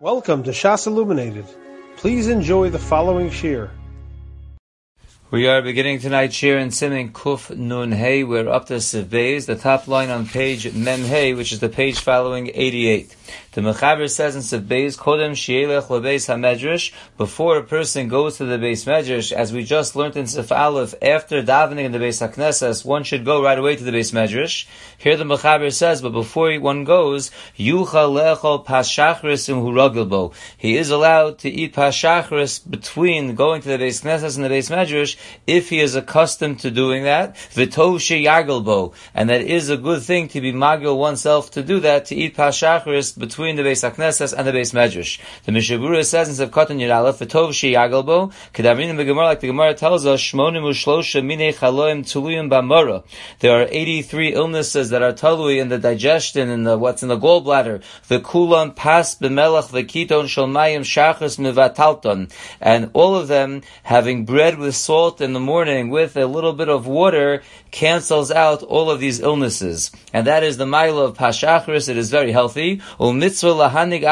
Welcome to Shas Illuminated. Please enjoy the following shir. We are beginning tonight's shir in Siman Kuf Nun Hey. We're up to Sivbeis, the top line on page Mem Hey, which is the page following 88. The Mechaber says in Sivbeis, Kodem Shielech Lebeis HaMedrash, before a person goes to the Beis Medrash, as we just learned in Sif Aleph, after davening in the Beis HaKnesses, one should go right away to the Beis Medrash. Here the Mechaber says, but before one goes, Yucha Lechol Pashachris Imhuragilbo. He is allowed to eat Pashachris between going to the Beis Knesses and the Beis Medrash, if he is accustomed to doing that, v'tov sheyagelbo, and that is a good thing to be magil oneself to do that, to eat pashachris between the Beis HaKnesses and the Beis Medrash. The Mishnah Berurah says in Sevkatan Yiralef, v'tov sheyagelbo, in the Gemara, like the Gemara tells us, shmonim u'shlosha mine chaloim tuluyim b'mara. There are 83 illnesses that are talui in the digestion, and the, what's in the gallbladder. The kulam pas b'melach v'kiton shalmayim shachris mivatalton. And all of them having bread with salt salt in the morning with a little bit of water cancels out all of these illnesses. And that is the mile of Pashachris. It is very healthy. lahanig.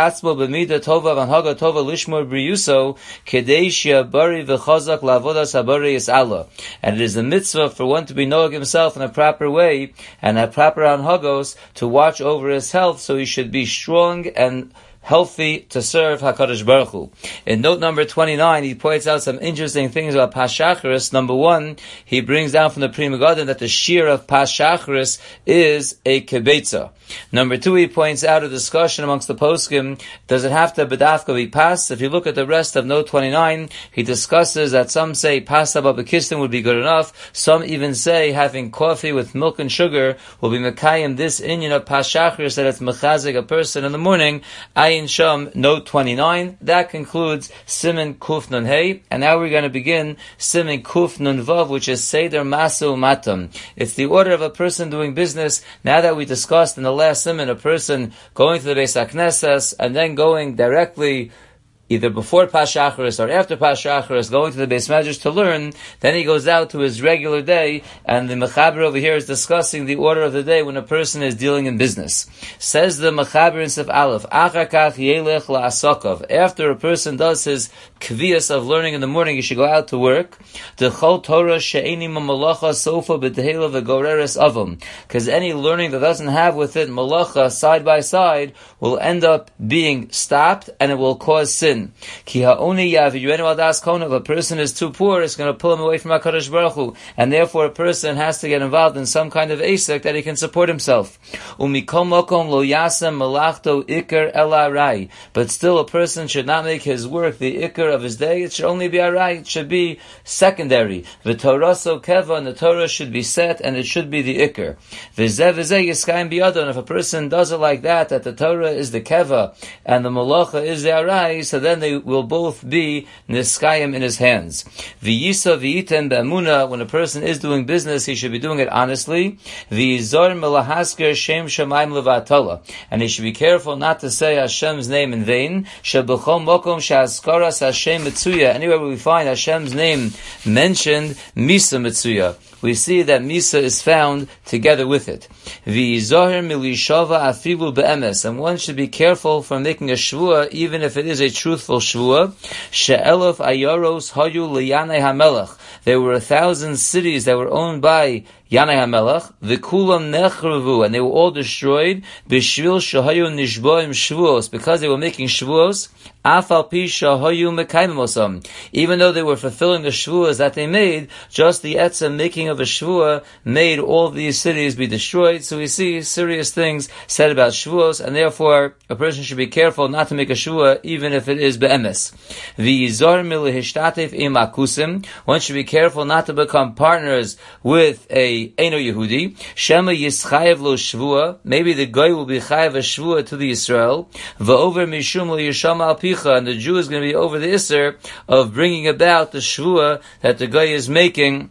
And it is a mitzvah for one to be knowing himself in a proper way and a proper anhagos to watch over his health so he should be strong and healthy to serve Hakadosh Baruch Hu. In note number twenty nine, he points out some interesting things about Pashacharis. Number one, he brings down from the Pri Megadim that the shear of Pashacharis is a kibetza. Number two, he points out a discussion amongst the poskim. Does it have to bedafka be passed? If you look at the rest of note twenty nine, he discusses that some say pasta babakistin would be good enough. Some even say having coffee with milk and sugar will be mekayim this inyan of Pashacharis that it's mechazik a person in the morning. I Sham, note 29. That concludes Simon Kuf Nun Hey, and now we're going to begin Simon Kuf Nun Vav, which is Seder Masu Matam. It's the order of a person doing business. Now that we discussed in the last Simon, a person going to the Beis HaKnesses and then going directly either before Pashacharis or after Pashacharis, going to the base Medrash to learn, then he goes out to his regular day, and the Mechaber over here is discussing the order of the day when a person is dealing in business. Says the Mechaber in Sif Aleph. After a person does his kvias of learning in the morning, he should go out to work. Sofa. Because any learning that doesn't have with it Malacha side by side will end up being stopped, and it will cause sin sin. Ki a person is too poor, it's going to pull him away from HaKadosh Baruch Hu. And therefore a person has to get involved in some kind of asik that he can support himself. Umikom lo malachto ikar. But still a person should not make his work the ikar of his day. It should only be arai. It should be secondary. The Torah so keva and the Torah should be set and it should be the ikar. V'zeh yiskayim if a person does it like that, that the Torah is the keva and the malacha is the arai, so then they will both be niskayim in his hands. V'yisa v'yiten be'amuna, when a person is doing business, he should be doing it honestly. V'yizor melahasker shem shemaim levatala. And he should be careful not to say Hashem's name in vain. Shebechol mokom she'askaras Hashem mitzuya. Anywhere we find Hashem's name mentioned, misa mitzuya we see that Misa is found together with it. And one should be careful from making a shvua, even if it is a truthful shvua. She'elof ayoros hayu liyanei hamelech. There were a thousand cities that were owned by Yanai HaMelech, V'kulam nechrevu, and they were all destroyed, B'shvil shahayu nishboim shvuos, because they were making shvuos, Afal pi shahayu mekaimimosam. Even though they were fulfilling the shvuas that they made, just the etzem making of a shvua made all these cities be destroyed. So we see serious things said about shvuos, and therefore a person should be careful not to make a shvua, even if it is be'emes. V'yizor milihishtatev im akusim, One should be careful not to become partners with a Eno Yehudi. Shema Yischayev lo Shvua. Maybe the guy will be Chayev a Shvua to the Israel. Va'over Mishum lo Yisham al Picha. And the Jew is going to be over the Isser of bringing about the Shvua that the guy is making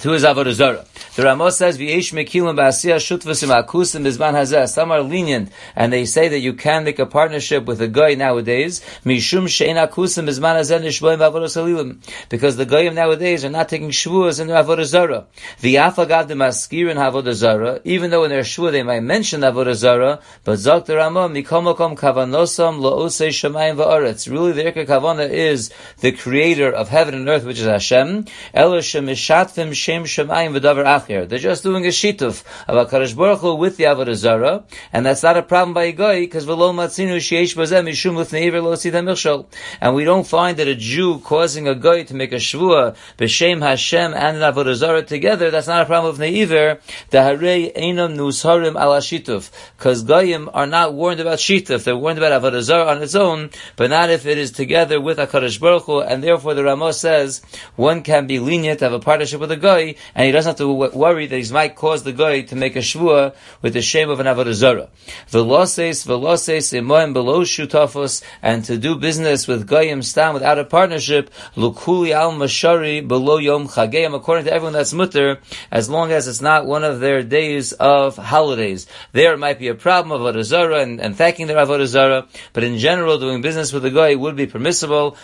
to his avodah zarah. The Ramos says, "V'yesh mekilim ba'asiyah shutvasim akusim bizman hazeh." Some are lenient, and they say that you can make a partnership with a guy nowadays. Mishum she'en akusim bizman hazeh nishboim avodah salilim, because the goyim nowadays are not taking shvuas in their avodah zarah. V'yafagav demaskir in avodah zarah, even though in their shvuah they might mention avodah zarah, but zok the Rama mikomokom kavanosam loosei shemayim va'aretz. Really, the Irka Kavana is the creator of heaven and earth, which is Hashem. Elo shemishatvim shem shemayim v'davar achir. They're just doing a shituf of HaKadosh Baruch Hu with the Avodah Zarah, and that's not a problem by a guy, because v'lo matzinu sheyesh bazeh mishum l'fneiver lo michshol. And we don't find that a Jew causing a guy to make a shvua b'shem Hashem and an Avodah Zarah together, that's not a problem of neiver. The harei einam nusharim ala shituf. Because goyim are not warned about shituf. They're warned about Avodah Zarah on its own, but not if it is together with HaKadosh Baruch Hu, and therefore the Ramah says one can be lenient to have a partnership with a guy, and he doesn't have to worry that he might cause the goy to make a shvua with the shame of an avodah zarah. Veloses, veloses, imoim below shutafos, and to do business with goyim stam without a partnership, lukuli al mashari below yom chagayim, according to everyone that's mutter, as long as it's not one of their days of holidays. There might be a problem of avodah zara and, and thanking their avodah zara, but in general, doing business with a goy would be permissible.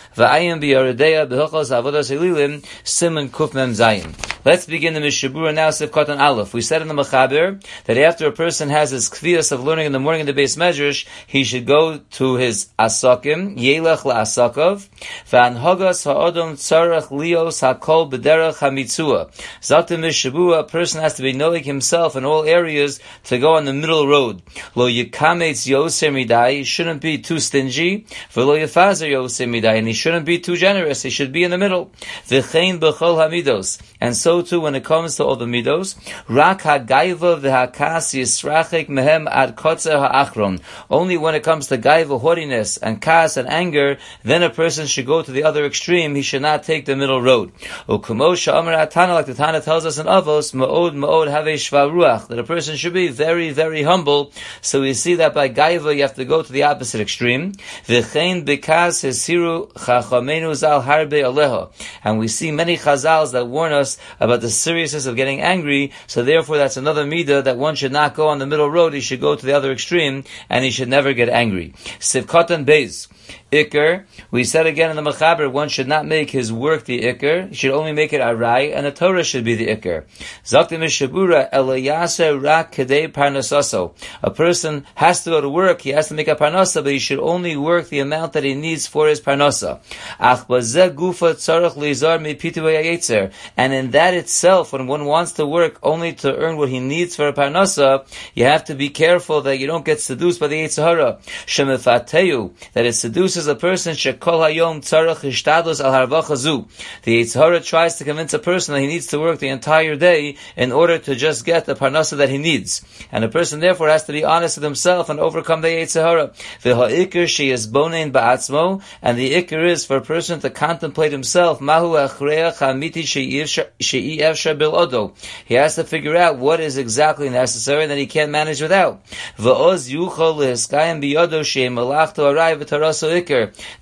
Let's begin the Mishnah Berurah now, Sivkot and Aleph. We said in the Mechaber that after a person has his kvias of learning in the morning in the base measures, he should go to his asakim, yelech la'asakov, van hogas ha'odom tzarech lios hakol b'derech hamitzua. Zakta Mishnah Berurah, a person has to be knowing himself in all areas to go on the middle road. Lo yikametz yoser midai, shouldn't be too stingy, v'lo yafazer yoser midai, and he shouldn't be too generous, he should be in the middle. V'chein b'chol hamidos. And so too when it comes to all the midos. Rak ha'gaiva v'hakas yisrachik mehem ad kotzer ha'achron. Only when it comes to gaiva, haughtiness, and kas and anger, then a person should go to the other extreme. He should not take the middle road. Ukumo sha'amar atana, like the Tana tells us in Avos, ma'od ma'od have shvaruach, that a person should be very, very humble. So we see that by gaiva, you have to go to the opposite extreme. V'chein bekas hesiru chachamenu zal harbe aleha. And we see many chazals that warn us about the seriousness of getting angry. So therefore, that's another midah that one should not go on the middle road. He should go to the other extreme, and he should never get angry. Sivkatan Beis. Iker. We said again in the Mechaber, one should not make his work the Iker. He should only make it Arai, and the Torah should be the Iker. Zaktim Mishnah Berurah, Elayase Rak Kedei Parnasaso. A person has to go to work, he has to make a Parnasa, but he should only work the amount that he needs for his Parnasa. And in that itself, when one wants to work only to earn what he needs for a Parnasa, you have to be careful that you don't get seduced by the Yitzhara. That it seduces a person, hayom al. The Yitzhara tries to convince a person that he needs to work the entire day in order to just get the parnasa that he needs. And a person therefore has to be honest with himself and overcome the Yitzhara. The ha'ikr she is bonein ba'atzmo, and the ikr is for a person to contemplate himself, mahu achreach hamiti she'i efsha bil odo. He has to figure out what is exactly necessary that he can't manage without. V'oz yuchol lehiskayim biyodo she'i malachto arai v'taras ikr.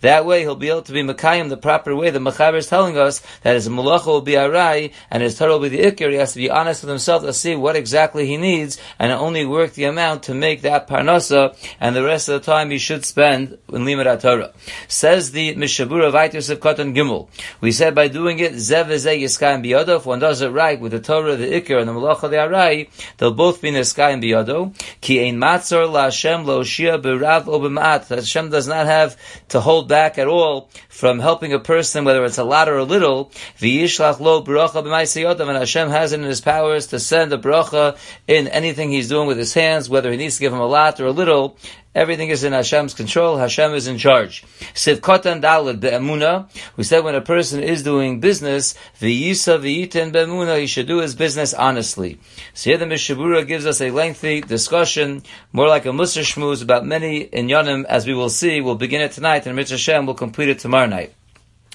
That way he'll be able to be Makayim the proper way. The Machaber is telling us that his Malacha will be Arai and his Torah will be the Ikr. He has to be honest with himself to see what exactly he needs and only work the amount to make that Parnasa and the rest of the time he should spend in Limud Torah. Says the Mishnah Berurah Vaitus of Katan Gimel. We said by doing it, Zev Yiskayim Biyado, if one does it right with the Torah, the Ikr, and the Malacha, the Arai, they'll both be Niskayim Biyado. Ki Ein Matzor La Hashem Lo Shia Berav Obemaat. Hashem does not have to hold back at all from helping a person, whether it's a lot or a little. V'yishlach lo bracha b'maisiyodam, and Hashem has it in His powers to send a bracha in anything He's doing with His hands, whether He needs to give him a lot or a little. Everything is in Hashem's control. Hashem is in charge. Sivkotan dalad be'emuna. We said when a person is doing business, v'yisa v'yitin be'emuna, he should do his business honestly. So here the Mishnah Berurah gives us a lengthy discussion, more like a Musar Shmuz, about many inyanim, as we will see. We'll begin it tonight, and Mitzvah Hashem will complete it tomorrow night.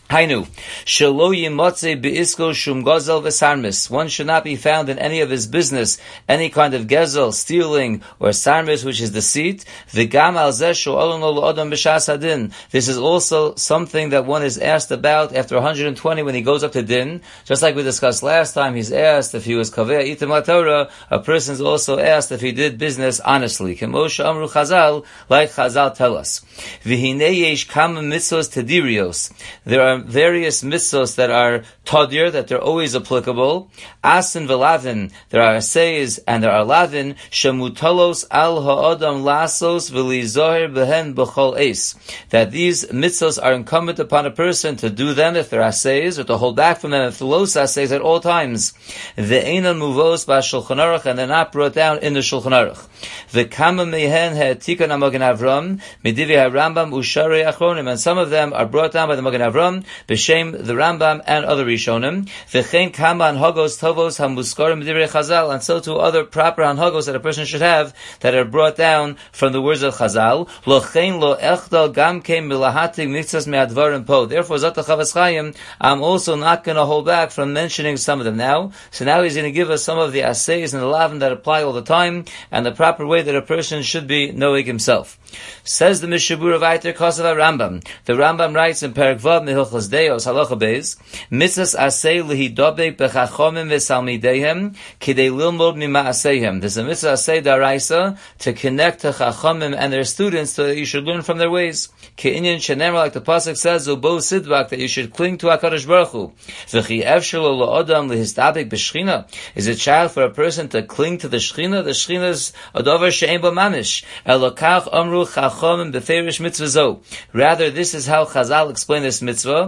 Hainu, shelo yimotze beisko shum gazel v'sarmis. One should not be found in any of his business, any kind of gezel, stealing, or sarmis, which is deceit. V'gam al adam b'shas hadin. This is also something that one is asked about after 120 when he goes up to din. Just like we discussed last time, he's asked if he was kaveh itim Torah. A person is also asked if he did business honestly. Kemosha amru chazal, like chazal tell us. V'hinei yesh mitzvos tedirios. There are Um, various mitzvos that are tadir, that they're always applicable. Asin velavin, there are assays and there are lavin, shemutalos al ha'adam lasos v'lizohir behen b'chol es. That these mitzvos are incumbent upon a person to do them if they're assays, or to hold back from them if los assays at all times. Ve'enan muvos ba'shulchan aruch, and they're not brought down in the shulchan aruch. Ve'kama mehen ha'tikan amagen avram, midivi ha'rambam u'sharei achronim, and some of them are brought down by the Magen Avram, b'shem the Rambam and other Rishonim, v'chein kama hagos tovos hamuskarim b'divrei Chazal, and so to other proper hagos that a person should have that are brought down from the words of Chazal. Lochein lo echdal gam kein milahatig mitzvahs me'advarim po. Therefore, Zata Chofetz Chaim, I'm also not going to hold back from mentioning some of them now. So now he's going to give us some of the assays and the lavin that apply all the time, and the proper way that a person should be knowing himself. Says the Mishabur of Aiter Kosav Rambam. The Rambam writes in Perak Vav Mehilchas Deos Halacha Beis, Mitzvahs Asay Lihidobek Bechachomim V'Salmidehem Kidei Lilmod Mima Asayhem. There's a Mitzvah Asay Daraisa to connect to Chachomim and their students so that you should learn from their ways. Ke'inyan Shenemar, like the Pasuk says, Ubo Sidbak, that you should cling to HaKadosh Baruch Hu. V'chi Efshelo Lo'odam Lihistabek B'Shchina. Is a child for a person to cling to the Shchina? The Shchina is a dover she'en bo mamish. Elokach Amru Chachomim B'Ferish Mitzvah. Rather, this is how Chazal explain this mitzvah.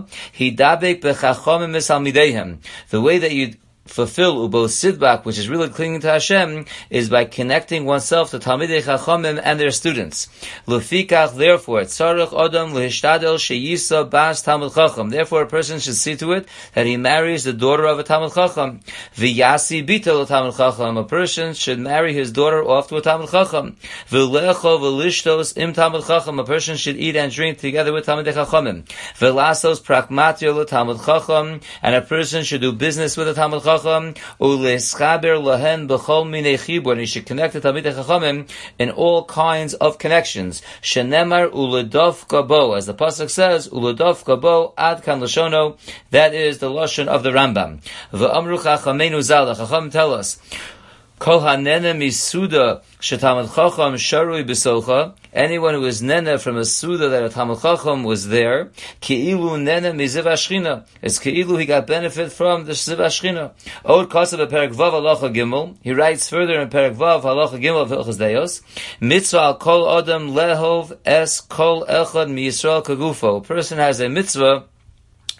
The way that you fulfill ubo sidbak, which is really clinging to Hashem, is by connecting oneself to Talmidei Chachamim and their students. Lufikach, therefore, tzarech odom lehishtadel sheyisa bas Talmud Chacham. Therefore, a person should see to it that he marries the daughter of a Talmud Chacham. V'yasi bitel Talmud Chacham. A person should marry his daughter off to a Talmud Chacham. V'lecho v'lishtos im Talmud Chacham. A person should eat and drink together with Talmidei Chachamim. V'lasos prakmatio Talmud Chacham. And a person should do business with a Talmud Chacham. Chacham uleschaber lahen b'chol minei chibur, and he should connect the Talmidei Chachamim in all kinds of connections. Shenemar uledof gabo, as the pasuk says, uledof gabo ad kan lashono. That is the lashon of the Rambam. V'amru Chachamenu zal. The Chacham tell us. Kol hanene misuda shetamad chacham sharui b'socha. Anyone who is nene from a suda that a tamad chacham was there, keilu nene miziv ashchina. It's keilu he got benefit from the ziv ashchina. Od kasav perak vav halacha gimel. He writes further in perak vav halacha gimel of Hilchas Deos. Mitzvah al kol adam lehov es kol echad mi Yisrael kagufo. A person has a mitzvah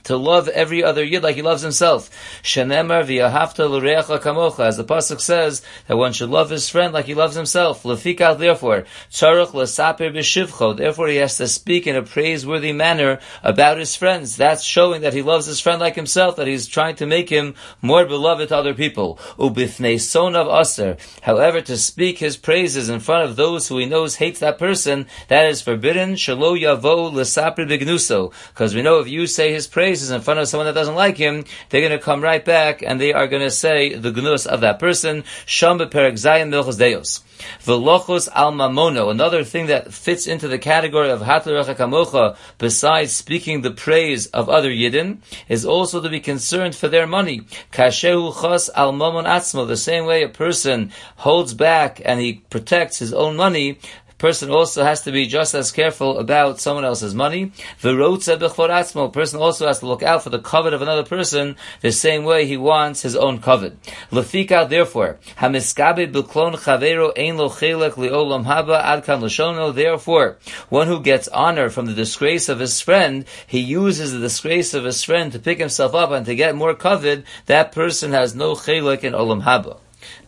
to love every other yid like he loves himself. Shenemar v'yahavta l'reacha kamocha, as the pasuk says that one should love his friend like he loves himself. Lefikal, therefore, tzarich l'saper b'shivcho. Therefore, he has to speak in a praiseworthy manner about his friends. That's showing that he loves his friend like himself. That he's trying to make him more beloved to other people. Ubifnei son of aser. However, to speak his praises in front of those who he knows hates that person, that is forbidden. Shalo yavo l'saper b'gnuso. Because we know if you say his praise praises in front of someone that doesn't like him, they're going to come right back and they are going to say the gnus of that person. Sham beperek zayin deos. Velochos al mamono, another thing that fits into the category of hatlerecha kamocha, besides speaking the praise of other yidden, is also to be concerned for their money. Kashehu chos al mamon atzmo, the same way a person holds back and he protects his own money, person also has to be just as careful about someone else's money. A person also has to look out for the covet of another person the same way he wants his own covet. Lafika, therefore, hamiskabe buklon chavero ein lo chelek li'olam haba adkan l'shono. Therefore, one who gets honor from the disgrace of his friend, he uses the disgrace of his friend to pick himself up and to get more covet. That person has no chelik in olam haba.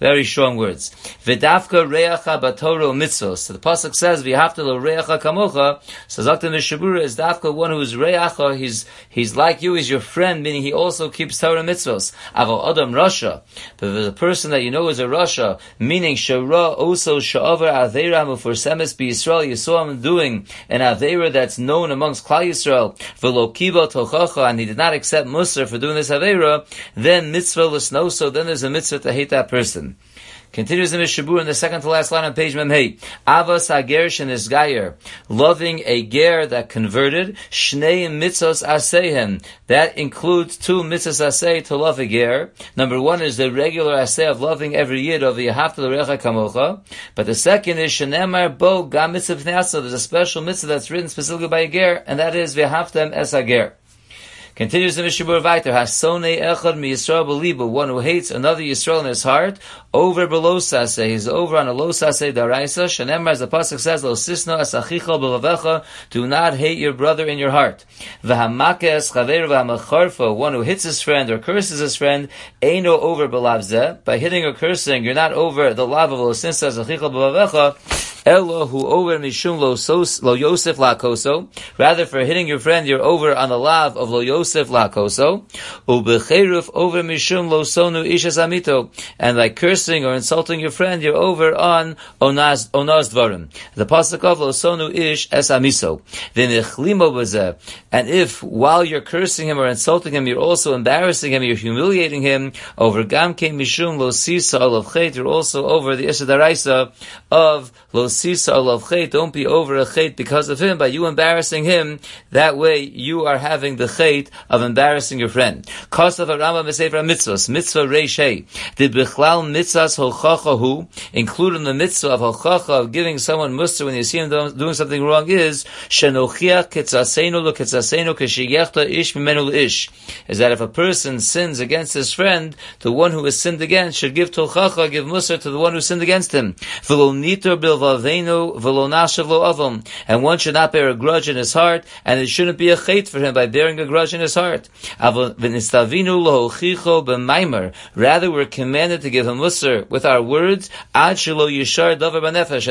Very strong words. V'dafka reacha batoro mitzvos. So the pasuk says, "V'hafta lo reacha kamocha." So Zakta Mishnah Berurah is dafka one who is reacha. He's he's like you. He's your friend, meaning he also keeps Torah mitzvos. Aval adam rasha. But the person that you know is a rasha, meaning shara also sha'avar aveira be Yisrael. You saw him doing an aveira that's known amongst Klal Yisrael. V'lo tochacha, and he did not accept Musar for doing this aveira. Then mitzvah l'snoso. Then there's a mitzvah to hate that person. Continues the Mishabur in the second to last line on page Memhei. Avas Hager Shenisgayer. Loving a ger that converted. Shnei mitzos asehem. That includes two mitzvos aseh to love a ger. Number one is the regular aseh of loving every yid of the Yahafta L'Recha Kamocha. But the second is Shenemar Bo Gam Mitzvah There's a special mitzvah that's written specifically by a ger, and that is V'Yahaftem Es Hager. Continues the Mishabur Viter, Hasone Echad Mi Yisrael Beliba, one who hates another Yisrael in his heart, over below Sase, he's over on a low Sase Daraisa, Shanemar, as the Pasuk says, Lo Sisno Asachicha Belavecha, do not hate your brother in your heart. V'hamake Es Chaver V'hamacharfa, one who hits his friend or curses his friend, Eino over Belavze, by hitting or cursing, you're not over the love of Lo Sisno Asachicha Belavecha, Elo who over mishum lo, sos, lo Yosef lakoso. Rather, for hitting your friend, you're over on the lav of lo Yosef lakoso. Ubecheruf over mishum lo sonu ishas amito. And like cursing or insulting your friend, you're over on onaz, onaz dvarim. The pasuk of lo sonu ish es amiso. And if while you're cursing him or insulting him, you're also embarrassing him, you're humiliating him, over gamke mishum lo sisa of chet, you're also over the isadaraisa of lo don't be over a chait because of him, by you embarrassing him, that way you are having the chait of embarrassing your friend. Kosav Rama Mesefer Mitzvahs, Mitzvah including the mitzvah of Hochacha, of giving someone muster when you see him doing something wrong, is Shenochiach Ketzasenu Lo Keshiyechta Ish Mimenu Ish, is that if a person sins against his friend, the one who has sinned against should give Tochacha, give muster to the one who sinned against him. And one should not bear a grudge in his heart, and it shouldn't be a chait for him by bearing a grudge in his heart. Rather, we're commanded to give him musr with our words, and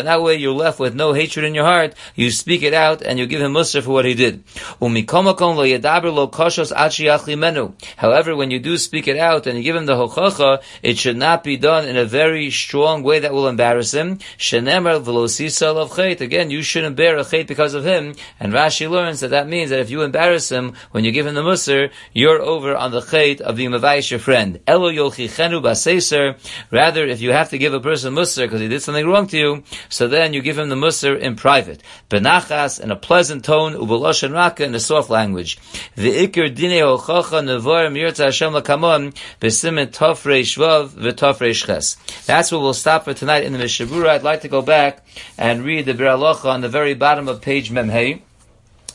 that way you're left with no hatred in your heart. You speak it out, and you give him musr for what he did. However, when you do speak it out and you give him the hochacha, it should not be done in a very strong way that will embarrass him. Again, you shouldn't bear a chait because of him. And Rashi learns that that means that if you embarrass him when you give him the musr, you're over on the chait of the mavayish your friend. Rather, if you have to give a person musr because he did something wrong to you, so then you give him the musr in private. Benachas in a pleasant tone, ubalosh raka in a soft language. The ikir Hashem lakamon tofrei shvav v'tofrei shches. That's what we'll stop for tonight in the Mishnah Berurah. I'd like to go back and read the Bir on the very bottom of page Memhei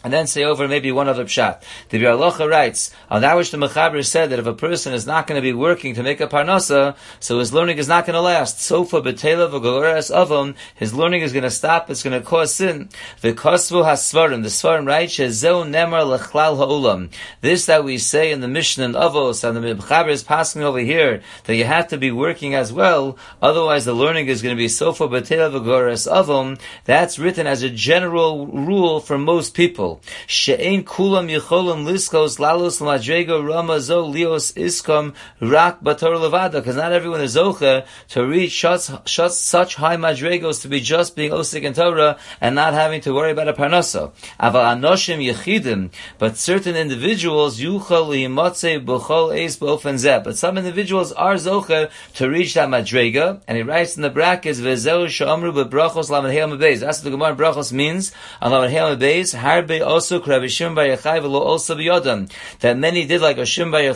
and then say over maybe one other pshat. The Biur Halacha writes, on that which the Mechaber said that if a person is not going to be working to make a parnasa, so his learning is not going to last. Sofa betela v'goreres avon, his learning is going to stop, it's going to cause sin. The V'kosvu hasvarim, the svarim writes, shezeu nemar lechlal ha'ulam. This that we say in the Mishnah and Avos, and the Mechaber is passing over here, that you have to be working as well, otherwise the learning is going to be sofa betela v'goreres avon, that's written as a general rule for most people. She'ein kulam yicholim liskos lalos madrego ramazo lios iskom rak bator levada. Because not everyone is zocha to reach such, such high madregos to be just being osik in Torah and not having to worry about a parnasa. Aval anoshim yechidim. But certain individuals yuchal limatze b'chol eis b'ofen. But some individuals are zocha to reach that madrega. And he writes in the brackets, Vezeu sh'amru b'brachos lamed That's what the Gemara brachos means. On lamed he'am harbe also also that many did like Shimon Bar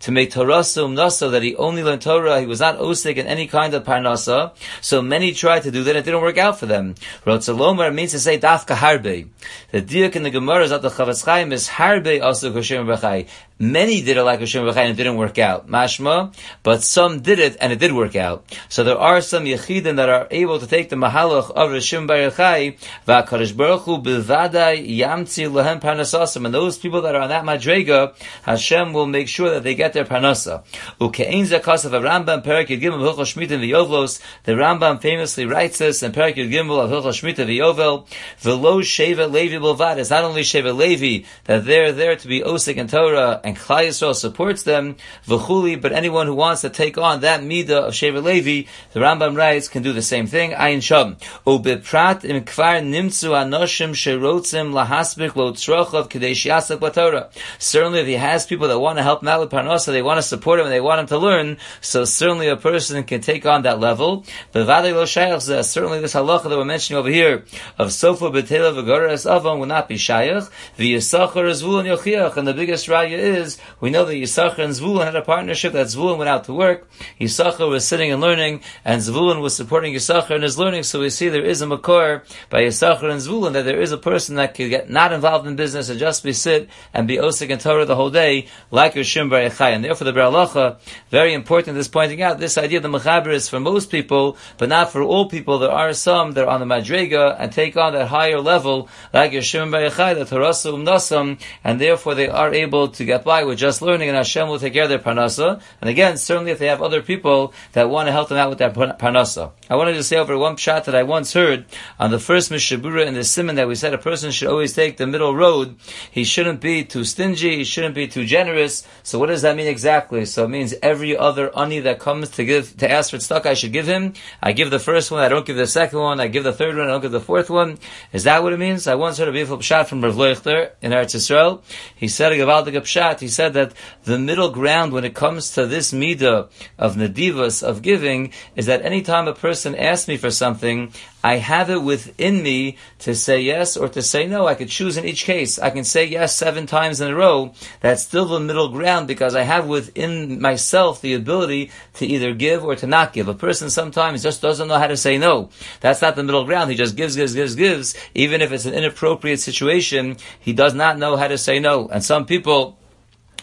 to make Torah nasa that he only learned Torah, he was not osik in any kind of parnasa. So many tried to do that, it didn't work out for them. Rotzalomer means to say dafka harbe. The diak in the Gemara is that the Chofetz Chaim is harbe also Shimon Bar many did it like Hashem and it didn't work out. Mashma, but some did it and it did work out. So there are some Yechidim that are able to take the Mahalach of Rishim Bar Yochai, V'akadosh Baruch Hu b'vadai yamtzi lehem parnasasim. And those people that are on that Madrega, Hashem will make sure that they get their parnasa. Uke'ein zakas of a Rambam, Perak Yud Gimel, Hilchos Shmita V'yovlos, the Rambam famously writes this in Perak Yud Gimel of Hilchos Shmita V'yovel, V'lo Sheva Levi Bilvad. It's not only Sheva Levi, that they're there to be Osik and Torah, and Klal Yisrael supports them, V'chuli, but anyone who wants to take on that Midah of Sheva Levi, the Rambam writes, can do the same thing. Ayin Sham. Ubiprat im kvar anoshim sherotzim lahasbik lo tzrochav kadesh yasak b'torah. Certainly if he has people that want to help him out with they want to support him and they want him to learn, so certainly a person can take on that level. Shayach certainly this halacha that we're mentioning over here of sofa b'tela v'goras avon will not be shayach. V'yisachar yochiach, and the biggest raya is, we know that Yisachar and Zvulun had a partnership that Zvulun went out to work, Yisachar was sitting and learning, and Zvulun was supporting Yisachar in his learning, so we see there is a makor by Yisachar and Zvulun that there is a person that could get not involved in business and just be sit and be Osik and Torah the whole day, like Rishim Bar. And therefore the Biur Halacha, very important is pointing out this idea the Mechaber is for most people, but not for all people. There are some that are on the Madrega and take on that higher level, like Rishim Bar Yochai, the Torasa Umnasam, and therefore they are able to get by with just learning and Hashem will take care of their parnasa. And again, certainly if they have other people that want to help them out with their parnasa. I wanted to say over one shot that I once heard on the first Mishnah Berurah in the Simon that we said a person should always take the middle road. He shouldn't be too stingy, he shouldn't be too generous. So what does that mean exactly? So it means every other ani that comes to give, to ask for stock, I should give him. I give the first one, I don't give the second one, I give the third one, I don't give the fourth one. Is that what it means? I once heard a beautiful shot from Rav Leuchter in Eretz Yisrael. He said a Gavaldig Pshat, he said that the middle ground when it comes to this midah of nadivas, of giving, is that anytime a person asks me for something, I have it within me to say yes or to say no. I could choose in each case. I can say yes seven times in a row. That's still the middle ground because I have within myself the ability to either give or to not give. A person sometimes just doesn't know how to say no. That's not the middle ground. He just gives, gives, gives, gives. Even if it's an inappropriate situation, he does not know how to say no. And some people,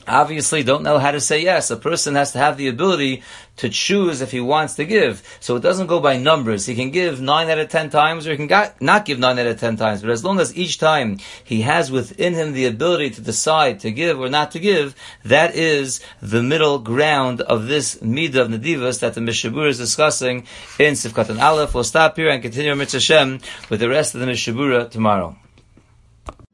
obviously don't know how to say yes. A person has to have the ability to choose if he wants to give. So it doesn't go by numbers. He can give nine out of ten times or he can got, not give nine out of ten times. But as long as each time he has within him the ability to decide to give or not to give, that is the middle ground of this midah of Nadivas that the Mishnah Berurah is discussing in Sifkat and Aleph. We'll stop here and continue Mitzvah Shem with the rest of the Mishnah Berurah tomorrow.